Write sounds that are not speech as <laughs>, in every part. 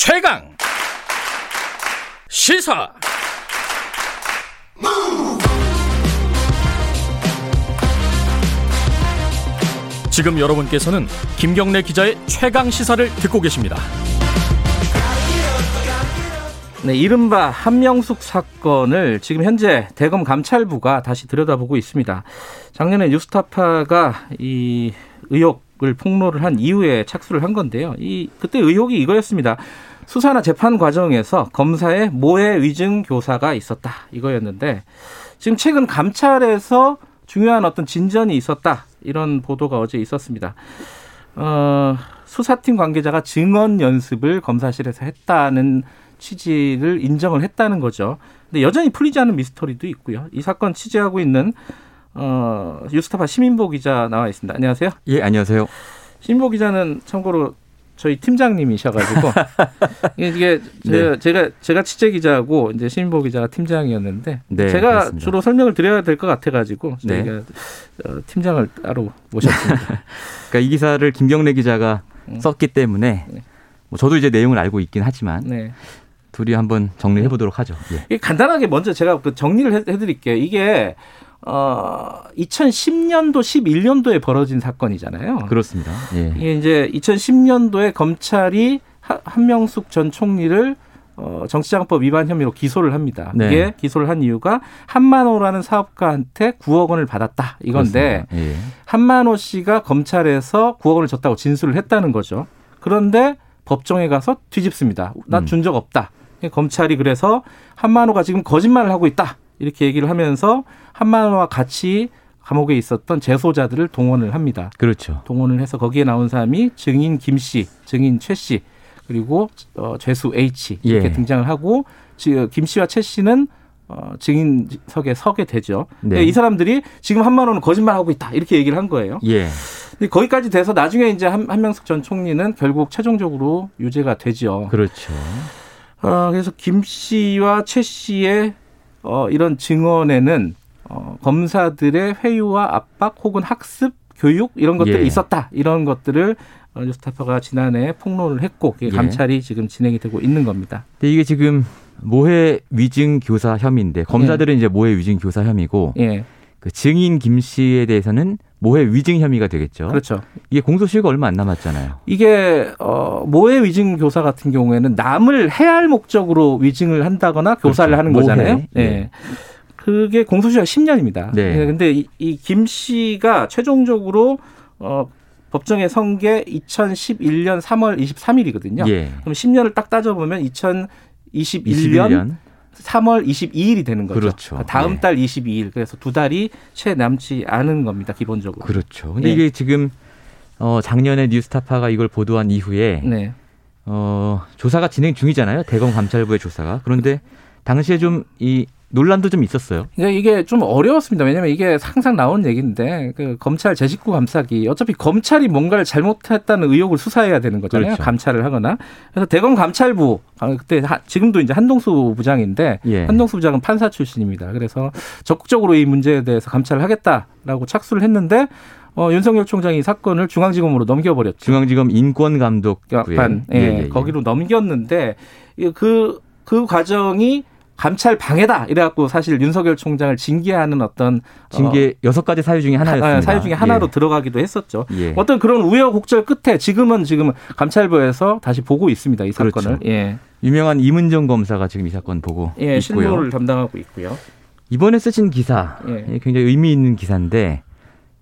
최강 시사 지금 여러분께서는 김경래 기자의 최강 시사를 듣고 계십니다. 네, 이른바 한명숙 사건을 지금 현재 대검 감찰부가 다시 들여다보고 있습니다. 작년에 뉴스타파가 이 의혹을 폭로를 한 이후에 착수를 한 건데요. 이 그때 의혹이 이거였습니다. 수사나 재판 과정에서 검사의 모해 위증 교사가 있었다 이거였는데 지금 최근 감찰에서 중요한 어떤 진전이 있었다 이런 보도가 어제 있었습니다. 어, 수사팀 관계자가 증언 연습을 검사실에서 했다는 취지를 인정을 했다는 거죠. 근데 여전히 풀리지 않은 미스터리도 있고요. 이 사건 취재하고 있는 어, 유스타파 시민보 기자 나와 있습니다. 안녕하세요. 예, 안녕하세요. 시민보 기자는 참고로 저희 팀장님이셔가지고 <laughs> 이게 제가, 네. 제가 제가 취재 기자고 이제 시민보 기자가 팀장이었는데 네, 제가 그렇습니다. 주로 설명을 드려야 될 것 같아가지고 네. 저희가 네. 팀장을 따로 모셨습니다. <laughs> 그러니까 이 기사를 김경래 기자가 음. 썼기 때문에 네. 뭐 저도 이제 내용을 알고 있긴 하지만 네. 둘이 한번 정리해 보도록 하죠. 예. 간단하게 먼저 제가 그 정리를 해드릴게요. 이게 어 2010년도 11년도에 벌어진 사건이잖아요. 그렇습니다. 예. 이게 이제 2010년도에 검찰이 한명숙 전 총리를 어, 정치자금법 위반 혐의로 기소를 합니다. 네. 이게 기소를 한 이유가 한만호라는 사업가한테 9억 원을 받았다 이건데 예. 한만호 씨가 검찰에서 9억 원을 줬다고 진술을 했다는 거죠. 그런데 법정에 가서 뒤집습니다. 나 준적 음. 없다. 검찰이 그래서 한만호가 지금 거짓말을 하고 있다. 이렇게 얘기를 하면서 한만호와 같이 감옥에 있었던 재소자들을 동원을 합니다. 그렇죠. 동원을 해서 거기에 나온 사람이 증인 김 씨, 증인 최 씨, 그리고 어, 죄수 H 이렇게 예. 등장을 하고 김 씨와 최 씨는 어, 증인석에 서게 되죠. 네. 이 사람들이 지금 한만호는 거짓말하고 있다 이렇게 얘기를 한 거예요. 예. 근데 거기까지 돼서 나중에 이제 한, 한명숙 전 총리는 결국 최종적으로 유죄가 되죠. 그렇죠. 어, 그래서 김 씨와 최 씨의 어, 이런 증언에는 어, 검사들의 회유와 압박 혹은 학습, 교육 이런 것들이 예. 있었다. 이런 것들을 어, 뉴스타파가 지난해 폭로를 했고 예. 감찰이 지금 진행이 되고 있는 겁니다. 근데 이게 지금 모해 위증 교사 혐의인데 검사들은 예. 이제 모해 위증 교사 혐의고 예. 그 증인 김 씨에 대해서는 모해 위증 혐의가 되겠죠. 그렇죠. 이게 공소시효가 얼마 안 남았잖아요. 이게 어 모해 위증 교사 같은 경우에는 남을 해할 목적으로 위증을 한다거나 교사를 그렇죠. 하는 거잖아요. 모해. 네. 네. 그게 공소시효가 10년입니다. 네. 네. 근데 이김 씨가 최종적으로 어 법정에 선게 2011년 3월 23일이거든요. 예. 그럼 10년을 딱 따져보면 2021년 21년? 3월 22일이 되는 거죠. 그렇죠. 다음 네. 달 22일. 그래서 두 달이 채 남지 않은 겁니다. 기본적으로. 그렇죠. 근데 네. 이게 지금 어 작년에 뉴스타파가 이걸 보도한 이후에 네. 어 조사가 진행 중이잖아요. 대검 감찰부의 조사가. 그런데 당시에 좀 이 논란도 좀 있었어요. 그러니까 이게 좀 어려웠습니다. 왜냐하면 이게 항상 나온 얘기인데 그 검찰 제 식구 감사기 어차피 검찰이 뭔가를 잘못했다는 의혹을 수사해야 되는 거잖아요. 그렇죠. 감찰을 하거나 그래서 대검 감찰부 아, 그때 지금도 이제 한동수 부장인데 예. 한동수 부장은 판사 출신입니다. 그래서 적극적으로 이 문제에 대해서 감찰을 하겠다라고 착수를 했는데 어, 윤석열 총장이 사건을 중앙지검으로 넘겨버렸죠. 중앙지검 인권감독반 예, 예, 예, 예, 거기로 넘겼는데 그그 그 과정이 감찰 방해다 이래갖고 사실 윤석열 총장을 징계하는 어떤 징계 어, 여섯 어, 가지 사유 중에 하나였습니다. 사유 중에 하나로 예. 들어가기도 했었죠. 예. 어떤 그런 우여곡절 끝에 지금은 지금 감찰부에서 다시 보고 있습니다 이 사건을. 그렇죠. 예. 유명한 이문정 검사가 지금 이 사건 보고 예, 있고요. 실무를 담당하고 있고요. 이번에 쓰신 기사 예. 예. 굉장히 의미 있는 기사인데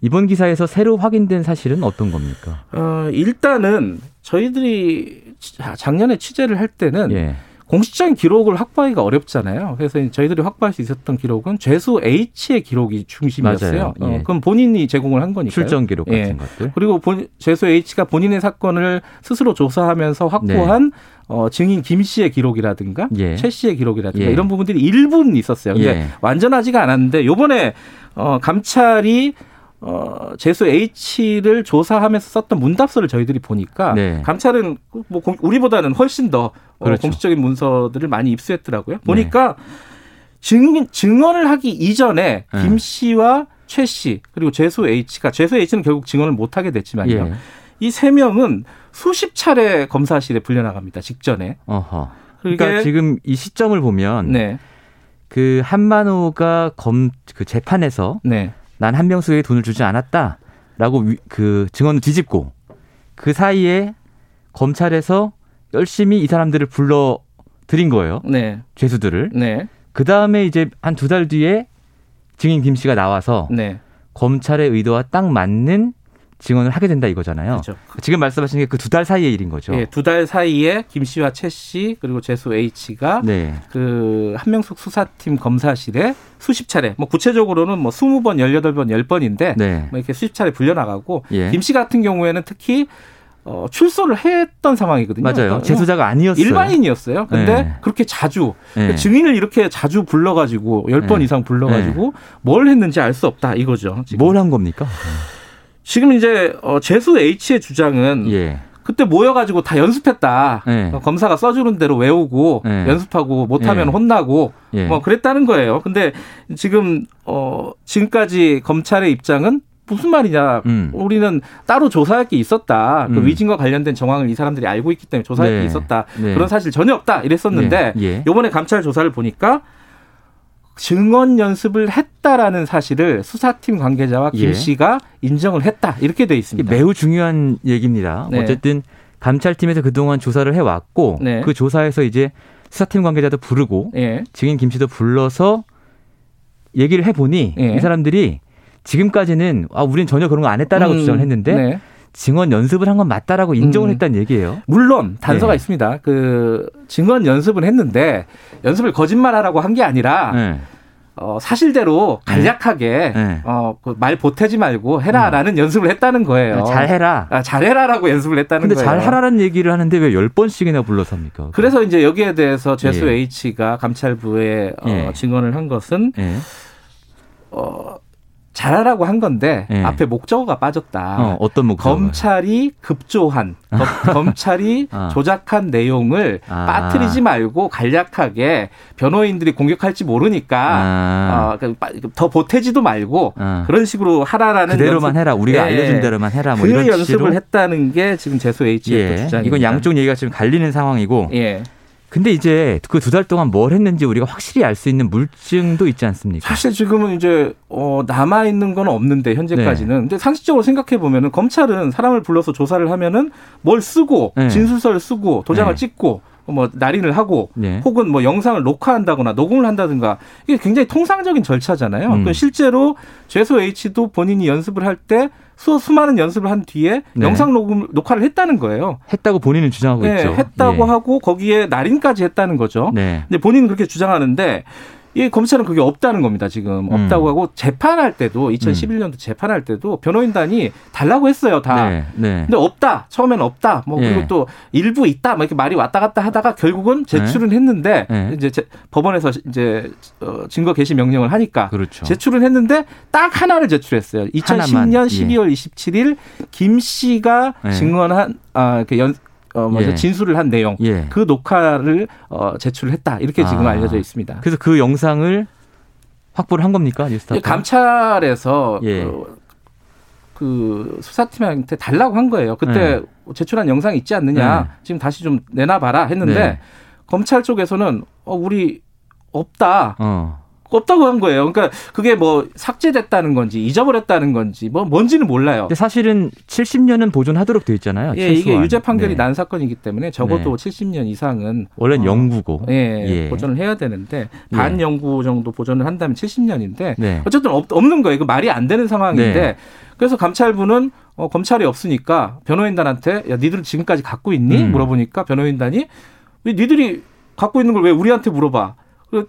이번 기사에서 새로 확인된 사실은 어떤 겁니까? 어, 일단은 저희들이 작년에 취재를 할 때는. 예. 공식적인 기록을 확보하기가 어렵잖아요. 그래서 저희들이 확보할 수 있었던 기록은 죄수 H의 기록이 중심이었어요. 어, 예. 어, 그럼 본인이 제공을 한 거니까요. 출정 기록 같은 예. 것들. 그리고 본, 죄수 H가 본인의 사건을 스스로 조사하면서 확보한 네. 어, 증인 김 씨의 기록이라든가 예. 최 씨의 기록이라든가 예. 이런 부분들이 일부는 있었어요. 근데 예. 완전하지가 않았는데 요번에 어, 감찰이 어, 제수 H를 조사하면서 썼던 문답서를 저희들이 보니까 네. 감찰은 뭐 우리보다는 훨씬 더 어, 그렇죠. 어, 공식적인 문서들을 많이 입수했더라고요. 보니까 네. 증, 증언을 하기 이전에 네. 김 씨와 최 씨, 그리고 제수 H가, 제수 H는 결국 증언을 못하게 됐지만요. 예. 이세 명은 수십 차례 검사실에 불려나갑니다. 직전에. 어허. 그러니까 지금 이 시점을 보면 네. 그 한만호가 검 그 재판에서 네. 난 한명수에게 돈을 주지 않았다라고 그 증언을 뒤집고 그 사이에 검찰에서 열심히 이 사람들을 불러 드린 거예요. 네. 죄수들을. 네. 그 다음에 이제 한 두 달 뒤에 증인 김 씨가 나와서 네. 검찰의 의도와 딱 맞는 증언을 하게 된다 이거잖아요. 그렇죠. 지금 말씀하신 게 그 두 달 사이의 일인 거죠. 네, 두 달 사이에 김 씨와 최 씨 그리고 재수 H가 네. 그 한명숙 수사팀 검사실에 수십 차례, 뭐 구체적으로는 뭐 스무 번 열여덟 번 열번인데 네. 뭐 이렇게 수십 차례 불려 나가고 예. 김씨 같은 경우에는 특히 어, 출소를 했던 상황이거든요. 맞아요. 그러니까 재수자가 아니었어요. 일반인이었어요. 근데 네. 그렇게 자주 네. 증인을 이렇게 자주 불러가지고 열번 네. 이상 불러가지고 네. 뭘 했는지 알 수 없다 이거죠. 뭘 한 겁니까? 지금 이제 어, 재수 H의 주장은 예. 그때 모여가지고 다 연습했다. 네. 검사가 써주는 대로 외우고 네. 연습하고 못하면 네. 혼나고 뭐 그랬다는 거예요. 근데 지금 어 지금까지 검찰의 입장은 무슨 말이냐? 음. 우리는 따로 조사할 게 있었다. 그 음. 그 위증과 관련된 정황을 이 사람들이 알고 있기 때문에 조사할 네. 게 있었다. 네. 그런 사실 전혀 없다. 이랬었는데 네. 예. 이번에 감찰 조사를 보니까 증언 연습을 했다라는 사실을 수사팀 관계자와 김 예. 씨가 인정을 했다. 이렇게 돼 있습니다. 매우 중요한 얘기입니다. 네. 어쨌든 감찰팀에서 그동안 조사를 해왔고 네. 그 조사에서 이제 수사팀 관계자도 부르고 예. 증인 김 씨도 불러서 얘기를 해보니 예. 이 사람들이 지금까지는 아 우리는 전혀 그런 거 안 했다라고 음, 주장을 했는데 네. 증언 연습을 한 건 맞다라고 인정을 음. 했다는 얘기예요. 물론 단서가 네. 있습니다. 그 증언 연습을 했는데 연습을 거짓말하라고 한 게 아니라 네. 어, 사실대로 네. 간략하게 네. 어, 그말 보태지 말고 해라라는 음. 연습을 했다는 거예요. 잘해라. 아, 잘해라라고 연습을 했다는 근데 거예요. 근데 잘하라는 얘기를 하는데 왜열 번씩이나 불러서 합니까? 그래서 이제 여기에 대해서 죄수 예. H가 감찰부에 어, 예. 증언을 한 것은 예. 어, 잘하라고 한 건데 네. 앞에 목적어가 빠졌다. 어, 떤 목적어? 검찰이 급조한 <laughs> 검 찰이 어. 조작한 내용을 아. 빠뜨리지 말고 간략하게 변호인들이 공격할지 모르니까 아. 어, 그더 보태지도 말고 어. 그런 식으로 하라라는 그대로만 연습, 해라. 우리가 예. 알려준 대로만 해라. 뭐 그 이런 연습을 했다는 게 지금 제소 H의 예. 주장입니다. 이건 양쪽 얘기가 지금 갈리는 상황이고. 예. 근데 이제 그 두 달 동안 뭘 했는지 우리가 확실히 알 수 있는 물증도 있지 않습니까? 사실 지금은 이제 어 남아 있는 건 없는데 현재까지는. 네. 근데 상식적으로 생각해 보면은 검찰은 사람을 불러서 조사를 하면은 뭘 쓰고 네. 진술서를 쓰고 도장을 네. 찍고 뭐 날인을 하고 네. 혹은 뭐 영상을 녹화한다거나 녹음을 한다든가 이게 굉장히 통상적인 절차잖아요. 음. 실제로 죄소 H도 본인이 연습을 할때 수, 수많은 연습을 한 뒤에 네. 영상 녹음 녹화를 했다는 거예요. 했다고 본인은 주장하고 네, 있죠. 했다고 예. 하고 거기에 날인까지 했다는 거죠. 네. 근데 본인은 그렇게 주장하는데 이 검찰은 그게 없다는 겁니다. 지금 음. 없다고 하고 재판할 때도 2011년도 음. 재판할 때도 변호인단이 달라고 했어요. 다. 네, 네. 근데 없다. 처음엔 없다. 뭐 그리고 네. 또 일부 있다. 뭐 이렇게 말이 왔다 갔다 하다가 결국은 제출은 네. 했는데 네. 이제 법원에서 이제 어, 증거 개시 명령을 하니까 그렇죠. 제출은 했는데 딱 하나를 제출했어요. 2010년 하나만. 12월 예. 27일 김 씨가 증언한 아, 그 연, 어, 먼저 예. 진술을 한 내용 예. 그 녹화를 어, 제출했다 이렇게 지금 아. 알려져 있습니다. 그래서 그 영상을 확보를 한 겁니까 뉴스타파? 감찰에서 예. 그, 그, 수사팀한테 달라고 한 거예요. 그때 네. 제출한 영상 있지 않느냐? 네. 지금 다시 좀 내놔봐라 했는데 네. 검찰 쪽에서는 어 우리 없다. 어. 없다고 한 거예요. 그러니까 그게 뭐 삭제됐다는 건지 잊어버렸다는 건지 뭐 뭔지는 몰라요. 근데 사실은 70년은 보존하도록 돼 있잖아요. 예, 최소한. 이게 유죄 판결이 네. 난 사건이기 때문에 적어도 네. 70년 이상은 원래는 어, 영구고 예, 예, 보존을 해야 되는데 예. 반 영구 정도 보존을 한다면 70년인데 네. 어쨌든 없, 없는 거예요. 그 말이 안 되는 상황인데 네. 그래서 감찰부는 어, 검찰이 없으니까 변호인단한테 야 니들 지금까지 갖고 있니? 음. 물어보니까 변호인단이 왜 니들이 갖고 있는 걸 왜 우리한테 물어봐?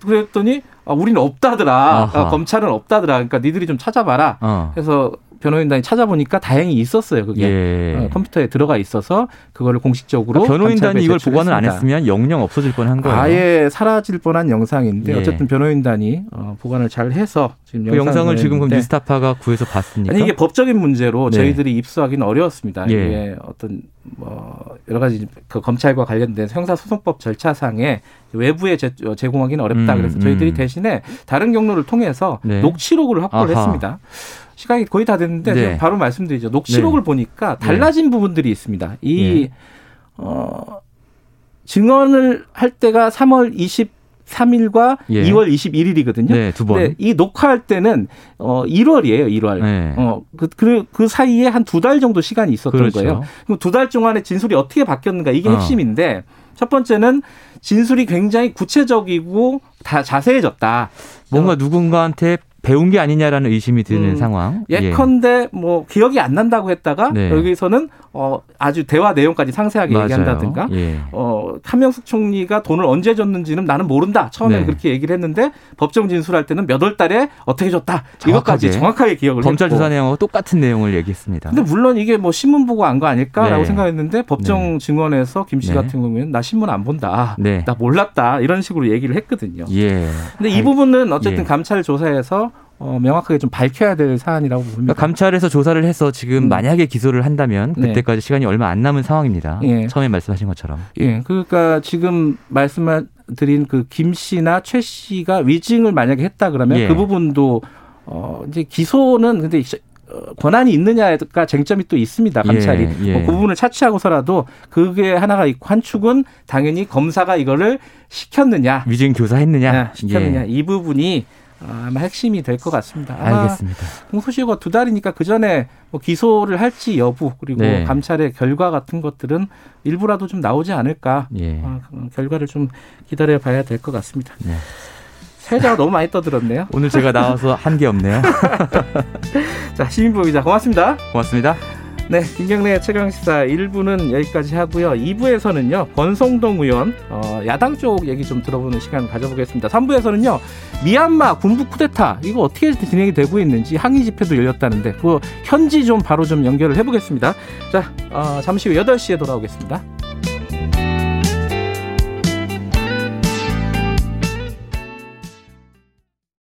그랬더니 아, 우리는 없다더라. 아, 검찰은 없다더라. 그러니까 니들이 좀 찾아봐라. 어. 그래서 변호인단이 찾아보니까 다행히 있었어요. 그게 예. 어, 컴퓨터에 들어가 있어서 그거를 공식적으로 그러니까 변호인단이 이걸 보관을 안 했으면 영영 없어질 뻔한 거예요. 아예 사라질 뻔한 영상인데 예. 어쨌든 변호인단이 어, 보관을 잘 해서 지금 그 영상을 지금 그럼 뉴스타파가 구해서 봤습니까? 아니 이게 법적인 문제로 네. 저희들이 입수하기는 어려웠습니다. 예. 이게 어떤 뭐 여러 가지 그 검찰과 관련된 형사소송법 절차상에 외부에 제, 공하기는 어렵다. 음, 그래서 저희들이 음. 대신에 다른 경로를 통해서 네. 녹취록을 확보를 아하. 했습니다. 시간이 거의 다 됐는데 네. 바로 말씀드리죠. 녹취록을 네. 보니까 달라진 네. 부분들이 있습니다. 이 네. 어, 증언을 할 때가 3월 20 3일과 예. 2월 21일이거든요. 네, 두 번. 근데 이 녹화할 때는 어 1월이에요, 1월. 네. 어그 그, 그 사이에 한 두 달 정도 시간이 있었던 그렇죠. 거예요. 그럼 두 달 동안에 진술이 어떻게 바뀌었는가 이게 어. 핵심인데 첫 번째는 진술이 굉장히 구체적이고 다 자세해졌다. 뭔가 누군가한테 배운 게 아니냐라는 의심이 드는 음, 상황. 예컨대 예. 뭐 기억이 안 난다고 했다가 네. 여기서는 어 아주 대화 내용까지 상세하게 맞아요. 얘기한다든가 예. 어 한명숙 총리가 돈을 언제 줬는지는 나는 모른다. 처음에는 네. 그렇게 얘기를 했는데 법정 진술할 때는 몇 월 달에 어떻게 줬다. 정확하게. 이것까지 정확하게 기억을 검찰 조사 내용하고 똑같은 내용을 얘기했습니다. 근데 물론 이게 뭐 신문 보고 안 거 아닐까라고 네. 생각했는데 법정 네. 증언에서 김씨 네. 같은 경우에는 나 신문 안 본다. 네. 나 몰랐다. 이런 식으로 얘기를 했거든요. 예. 근데 이 부분은 어쨌든 예. 감찰 조사에서 어, 명확하게 좀 밝혀야 될 사안이라고 봅니다. 그러니까 감찰에서 조사를 해서 지금 음. 만약에 기소를 한다면 네. 그때까지 네. 시간이 얼마 안 남은 상황입니다. 예. 처음에 말씀하신 것처럼. 예. 그러니까 지금 말씀드린 그 김 씨나 최 씨가 위증을 만약에 했다 그러면 예. 그 부분도 어 이제 기소는 근데 어, 권한이 있느냐가 쟁점이 또 있습니다. 감찰이 예, 예. 뭐그 부분을 차치하고서라도 그게 하나가 있고 한 축은 당연히 검사가 이거를 시켰느냐 위증 교사했느냐 네, 시켰느냐 예. 이 부분이 아마 핵심이 될 것 같습니다. 알겠습니다. 공소시효가 두 달이니까 그 전에 뭐 기소를 할지 여부 그리고 네. 감찰의 결과 같은 것들은 일부라도 좀 나오지 않을까. 예. 어, 결과를 좀 기다려 봐야 될 것 같습니다. 네. 세자가 너무 많이 떠들었네요. 오늘 제가 나와서 한 게 없네요. <laughs> 자, 시민보 기자 고맙습니다. 고맙습니다. 네, 김경래 최강시사 1부는 여기까지 하고요. 2부에서는요, 권성동 의원, 어, 야당 쪽 얘기 좀 들어보는 시간 가져보겠습니다. 3부에서는요, 미얀마 군부 쿠데타, 이거 어떻게 진행이 되고 있는지 항의 집회도 열렸다는데, 그 현지 좀 바로 좀 연결을 해보겠습니다. 자, 어, 잠시 후 8시에 돌아오겠습니다.